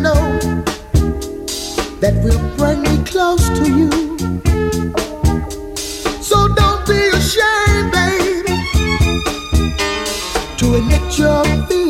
Know that will bring me close to you. So don't be ashamed, baby, to admit your feelings.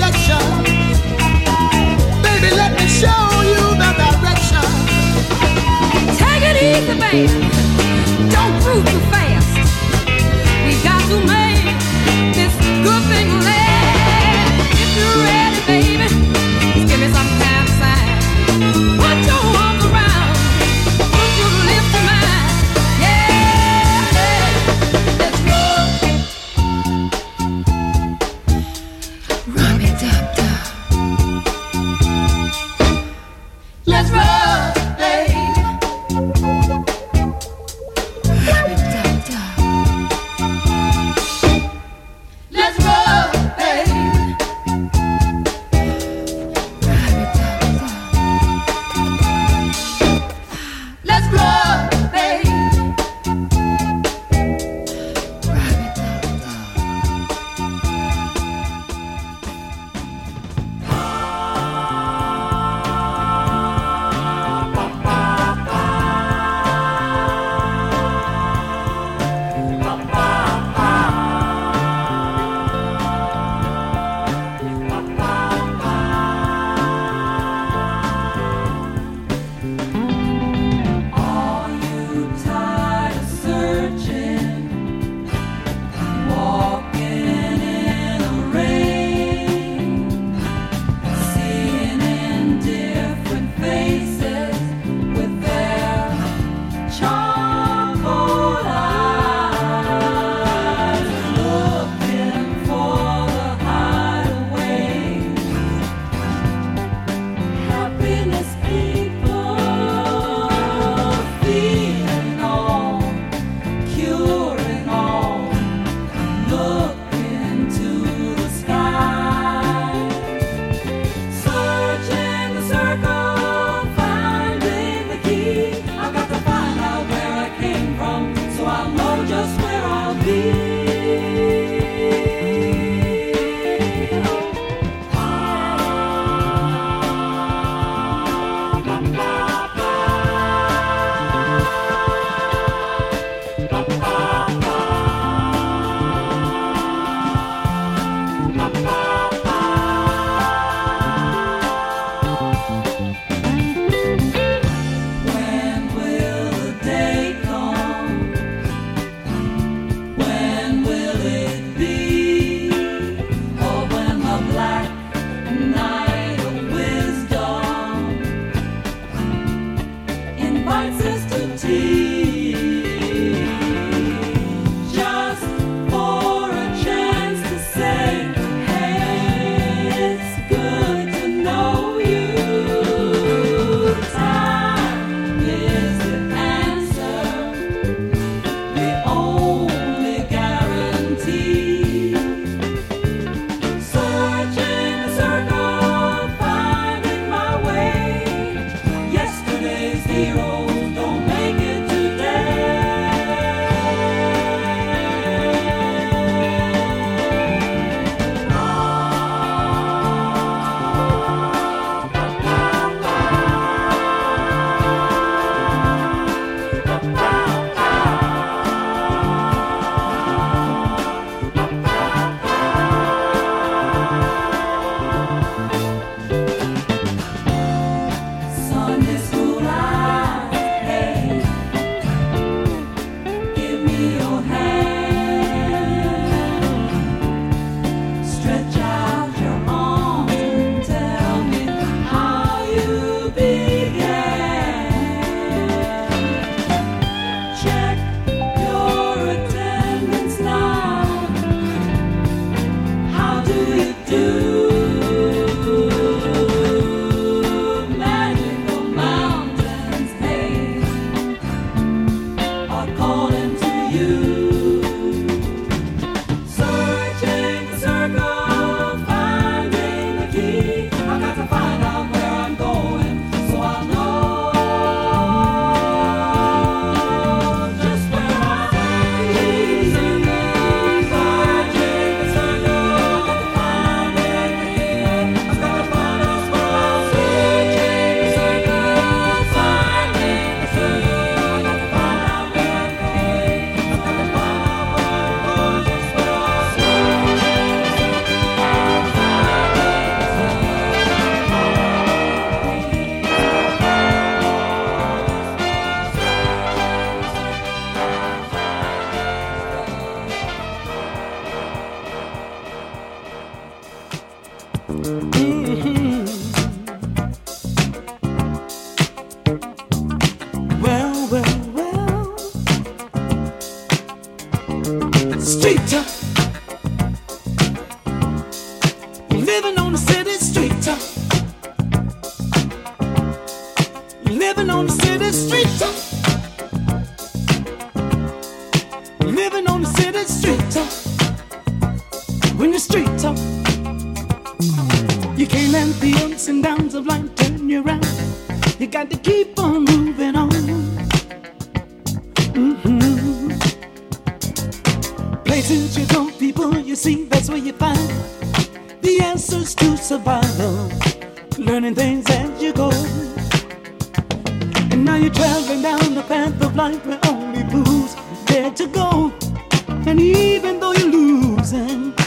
rejection. Baby, let me show you the direction. Take it easy, baby. Don't prove your face.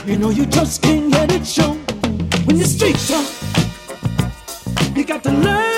You know you just can't let it show when you streets up. You got to learn.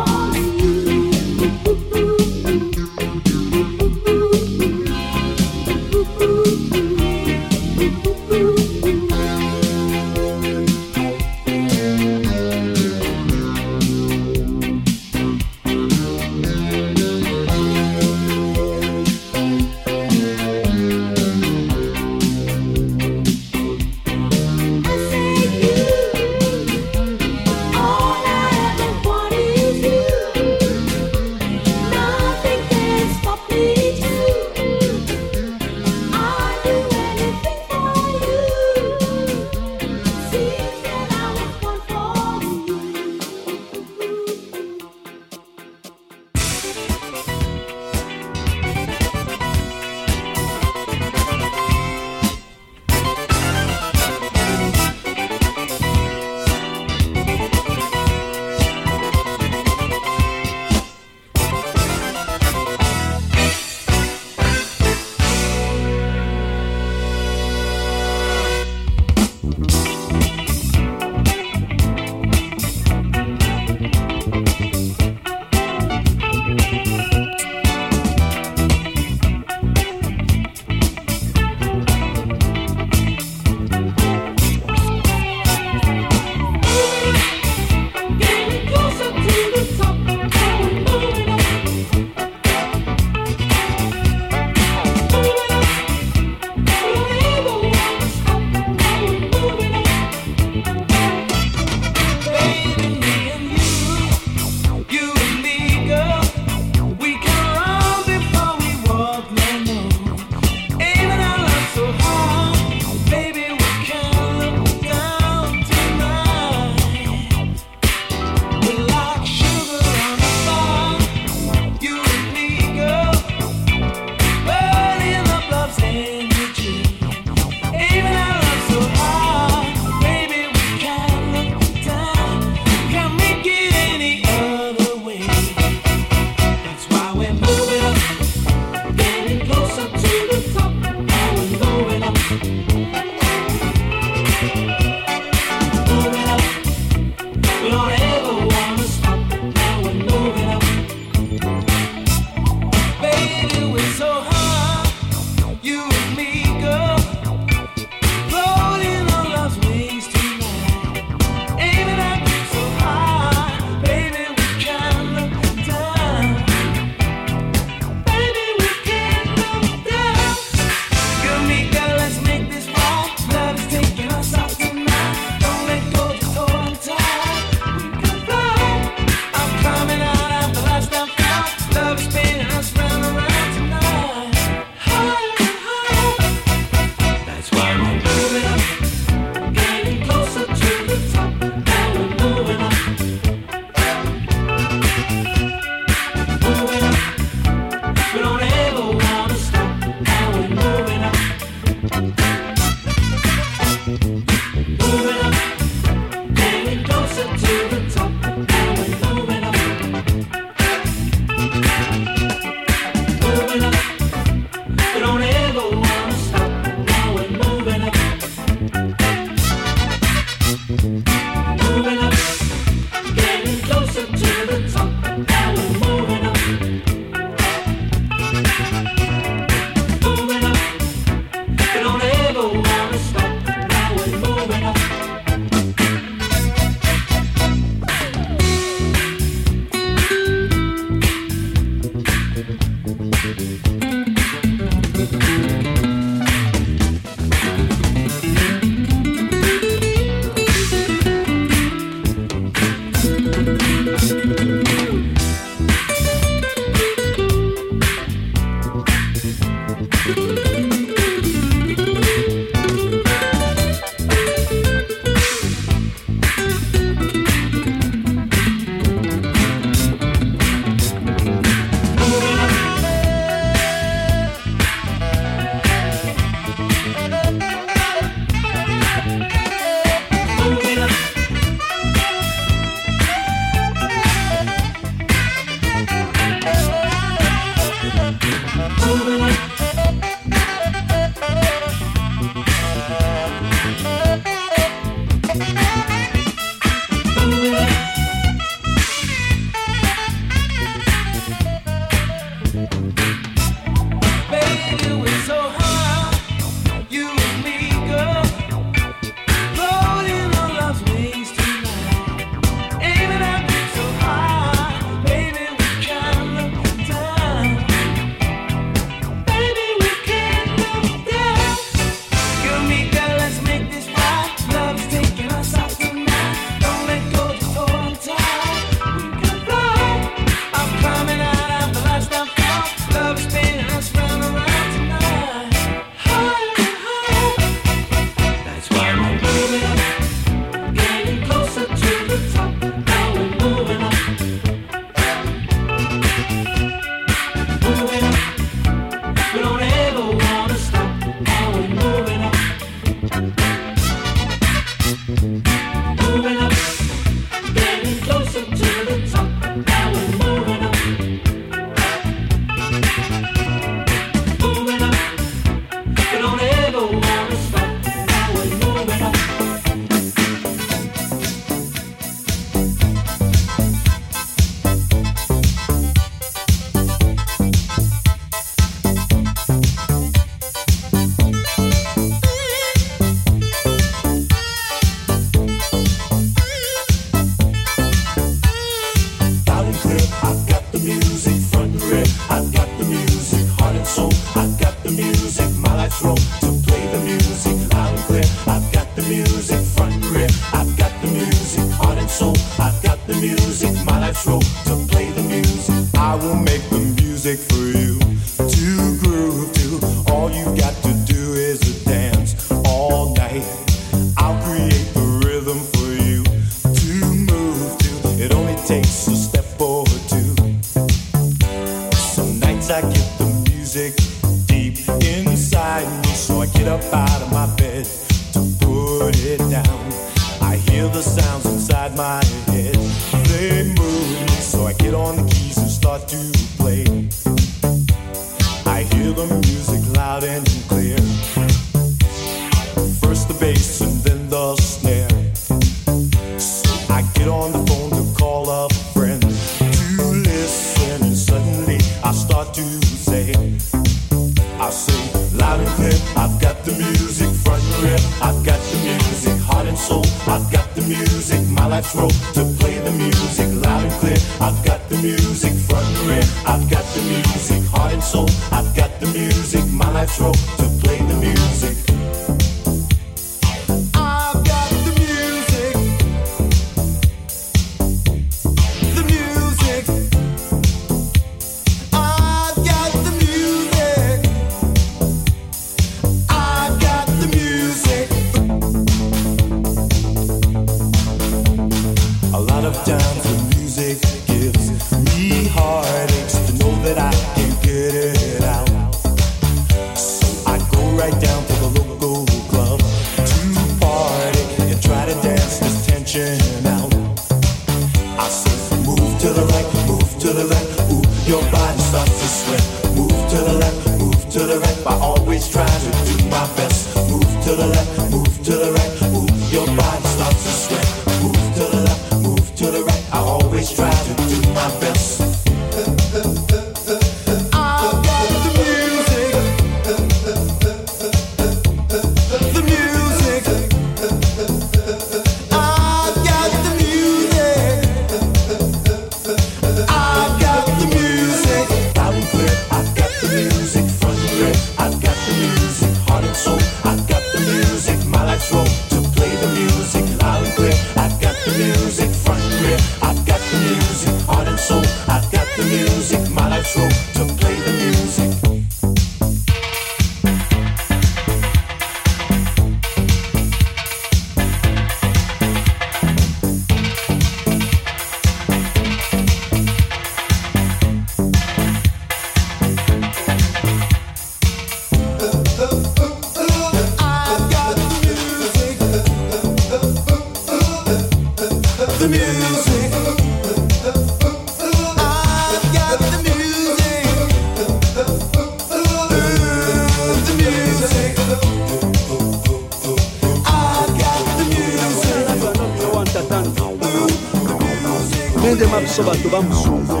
abantu bamusuume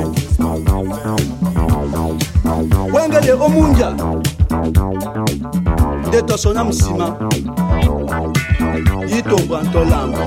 wengere omunja nde tosona musima. Yitombwa ntolamba.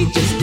Oh,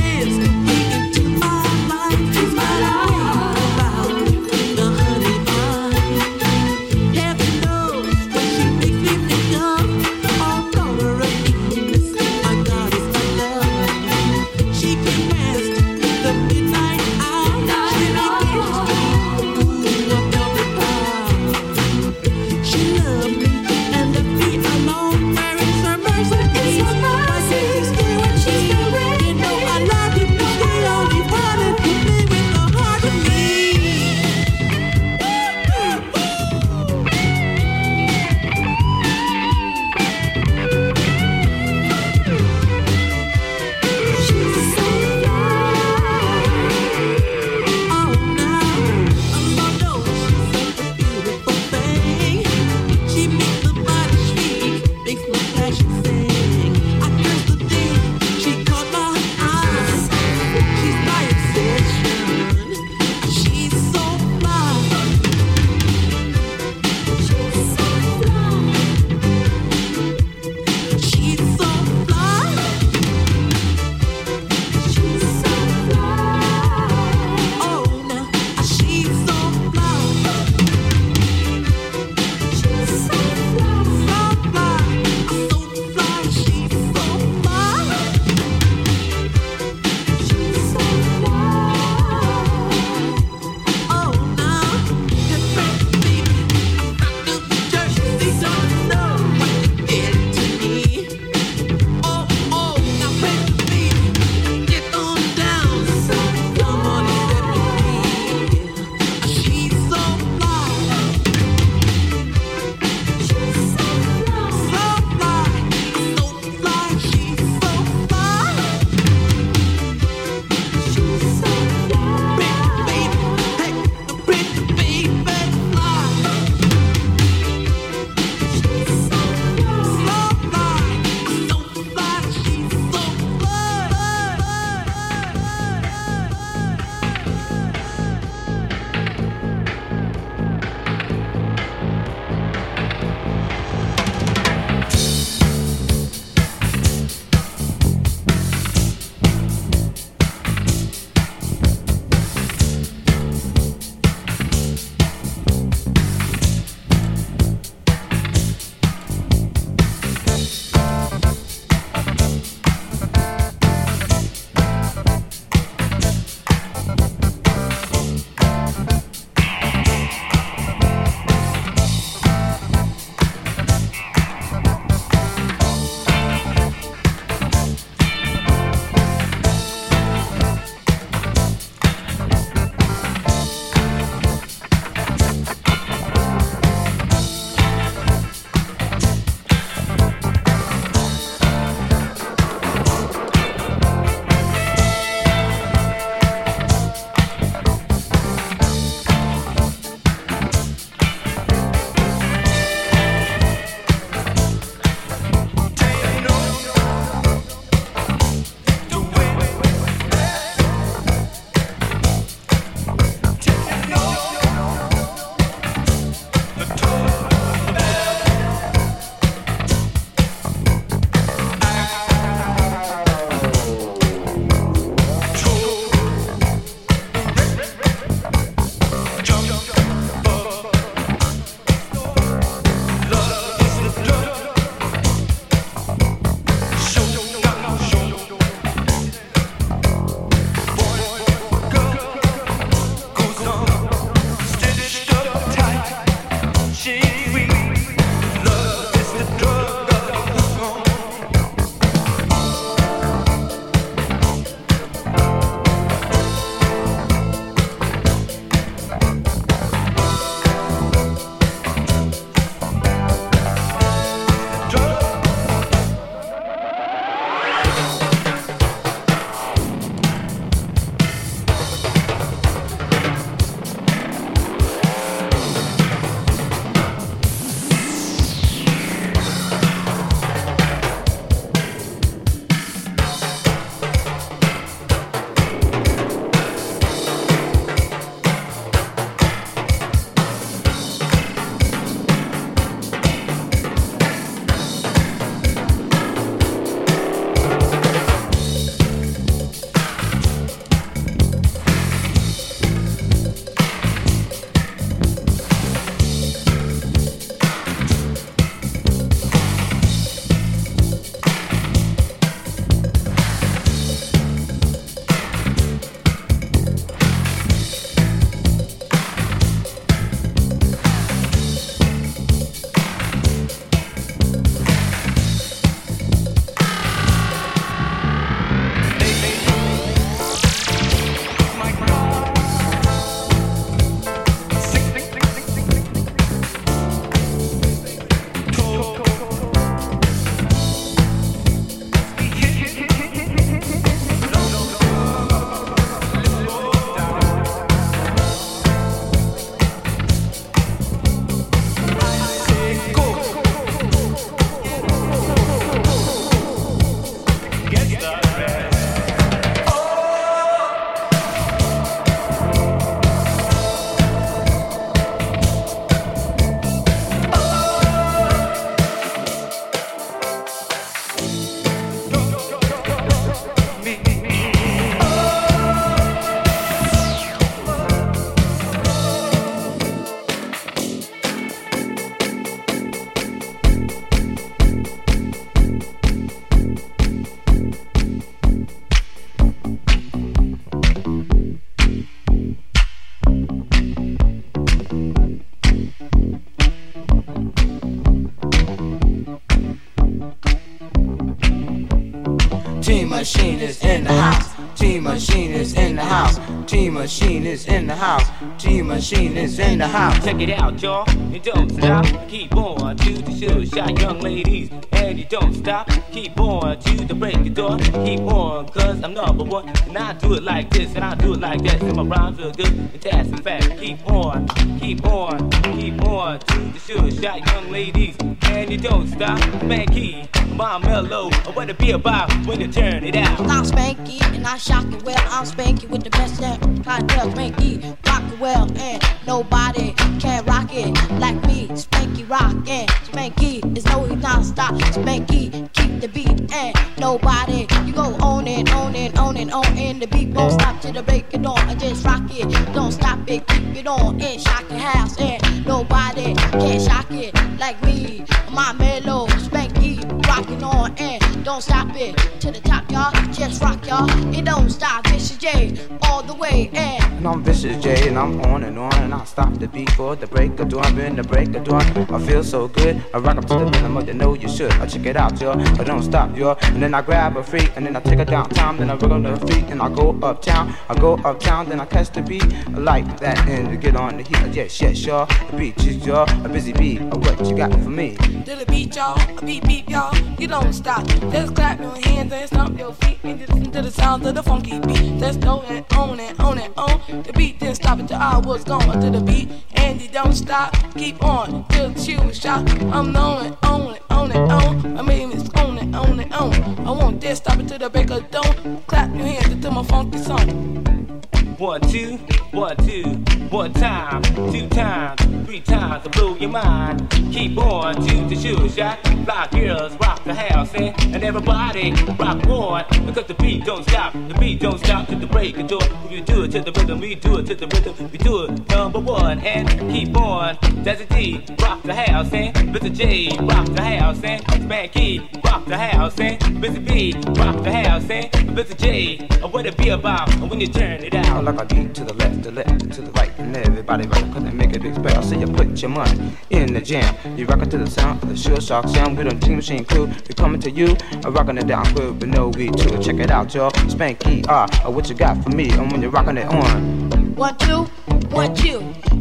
Machine is in the house. T Machine is in the house. T Machine is in the house. T Machine is in the house. Check it out, y'all. You don't stop. Keep on to the show shot, young ladies. And you don't stop. Keep on to the break of dawn. Keep on, cause I'm number one. And I do it like this, and I do it like that. And my rhymes feel good, and that's a fact. Keep on, keep on, keep on to the show shot, young ladies. And you don't stop. Man, key, my mellow. What it be about when you turn it out. I'm Spanky, and I shock it well. I'm Spanky with the best that clientele. Spanky, rock it well, and nobody can rock it like me. Spanky rock, and Spanky is no non-stop. Spanky, keep the beat, and nobody. You go on and on and on and on, and the beat won't stop till the break of dawn. I just rock it, don't stop it, keep it on, and shock the house, and nobody can shock it like me. My mellow, Spanky, rocking on, and don't stop it to the top, y'all. Just rock, y'all. It don't stop. This is J all the way, and And I'm Vicious J, and I'm on and on, and I stop the beat for the break of dawn. Been the break of dawn, I feel so good. I rock up to the rhythm of the know you should. I check it out, y'all. I don't stop, y'all. And then I grab a freak, and then I take her downtown. Then I roll on the feet, and I go uptown. I go uptown, then I catch the beat I like that, and to get on the heat. Yes, yes, y'all. The beat is y'all. A busy beat. What you got for me? To the beat, y'all. A beat, beat, y'all. You don't stop. Just clap your hands and stomp your feet and just listen to the sound of the funky beat. Just go and on and on and on. The beat didn't stop until I was gone. To the beat, and you don't stop. Keep on till shoe is shot. I'm on and on and on and on. My name is on and on and on. I won't dare stop until the break of dawn. Clap your hands until my funky song. One, two, one, two, one time, two times, three times to blow your mind. Keep on to the shoe shot. Fly girls rock the house and, and everybody rock on. Because the beat don't stop, the beat don't stop to the break of dawn. You do it to the rhythm, we do it to the rhythm, we do it number one and keep on. That's a D, rock the house eh? and Mr. J, rock the house and Spanky, rock the house and Mr. B, rock the house and Mr. J. What it be about when you turn it out. Like a beat to the left, the left, to the right, and everybody rock cause they make a big spell. So you put your money in the jam. You rockin' to the sound of the sure shock sound. With a team machine crew, we coming to you. I'm rocking it down quick, but no beat to. Check it out, y'all. Spanky, ah, uh, what you got for me? And when you're rocking it on. One, two, one, two.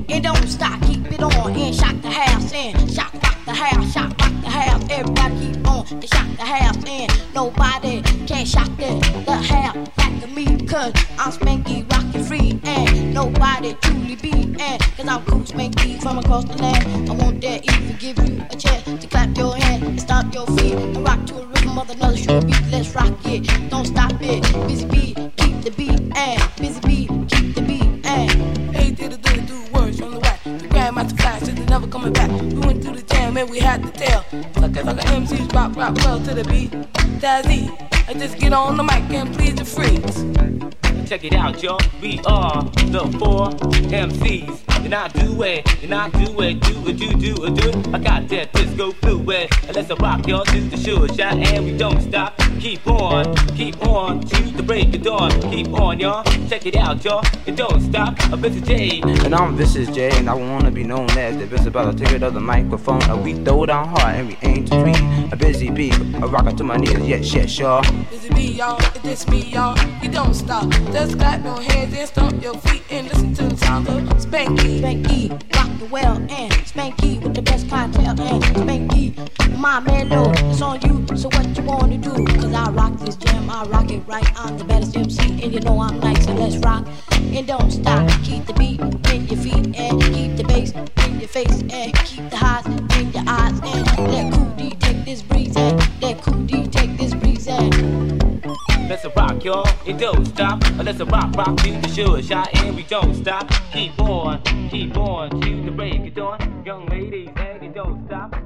It don't stop, keep it on. And shock the house, and shock, rock the house, shock, rock the house. Everybody keep on, and shock the house, and nobody can shock the, the house back to me. Cause I'm Spanky, rockin' free, and nobody truly be. And cause I'm cool, Spanky from across the land. I won't dare even give you a chance to clap your hand and stomp your feet and rock to a rhythm of another shoe beat. Let's rock it, don't stop it. Busy bee, keep the beat, and never coming back. We went through the jam and we had to tell. Fuck it, fuck it, MCs rock, rock well to the beat. Dazzy, I just get on the mic and please the freaks. Check it out, y'all. We are the four MCs. And I do it, and I do it, do it, do, do it, do it. I got that disco fluid. And let's rock, y'all, to the sure shot. And we don't stop. Keep on, keep on, to the break of dawn. Keep on, y'all. Check it out, y'all. It don't stop. I'm Mr. J. And I'm Vicious J, and I wanna be known as the best about the ticket of the microphone. And we throw down hard and we aim to tweet. A busy beat, a rocker to my knees, yes, yes, y'all. Busy bee, y'all, it's just me, y'all. You don't stop. Just clap your hands and stomp your feet and listen to the sound of Spanky. Spanky, rock the well, and Spanky with the best clientele, and Spanky, my mellow, it's on you. So what you wanna do? Cause I rock this jam, I rock it right. I'm the baddest MC, and you know I'm nice, so let's rock. And don't stop, keep the beat in your feet, and keep the bass in your face, and keep the highs in your eyes, and let Cool D take this breeze, and let Cool D take Let's rock, y'all. It don't stop. Let's rock, rock to the sure shot, and we don't stop. Keep on, keep on to the break of dawn. Young ladies, and it don't stop.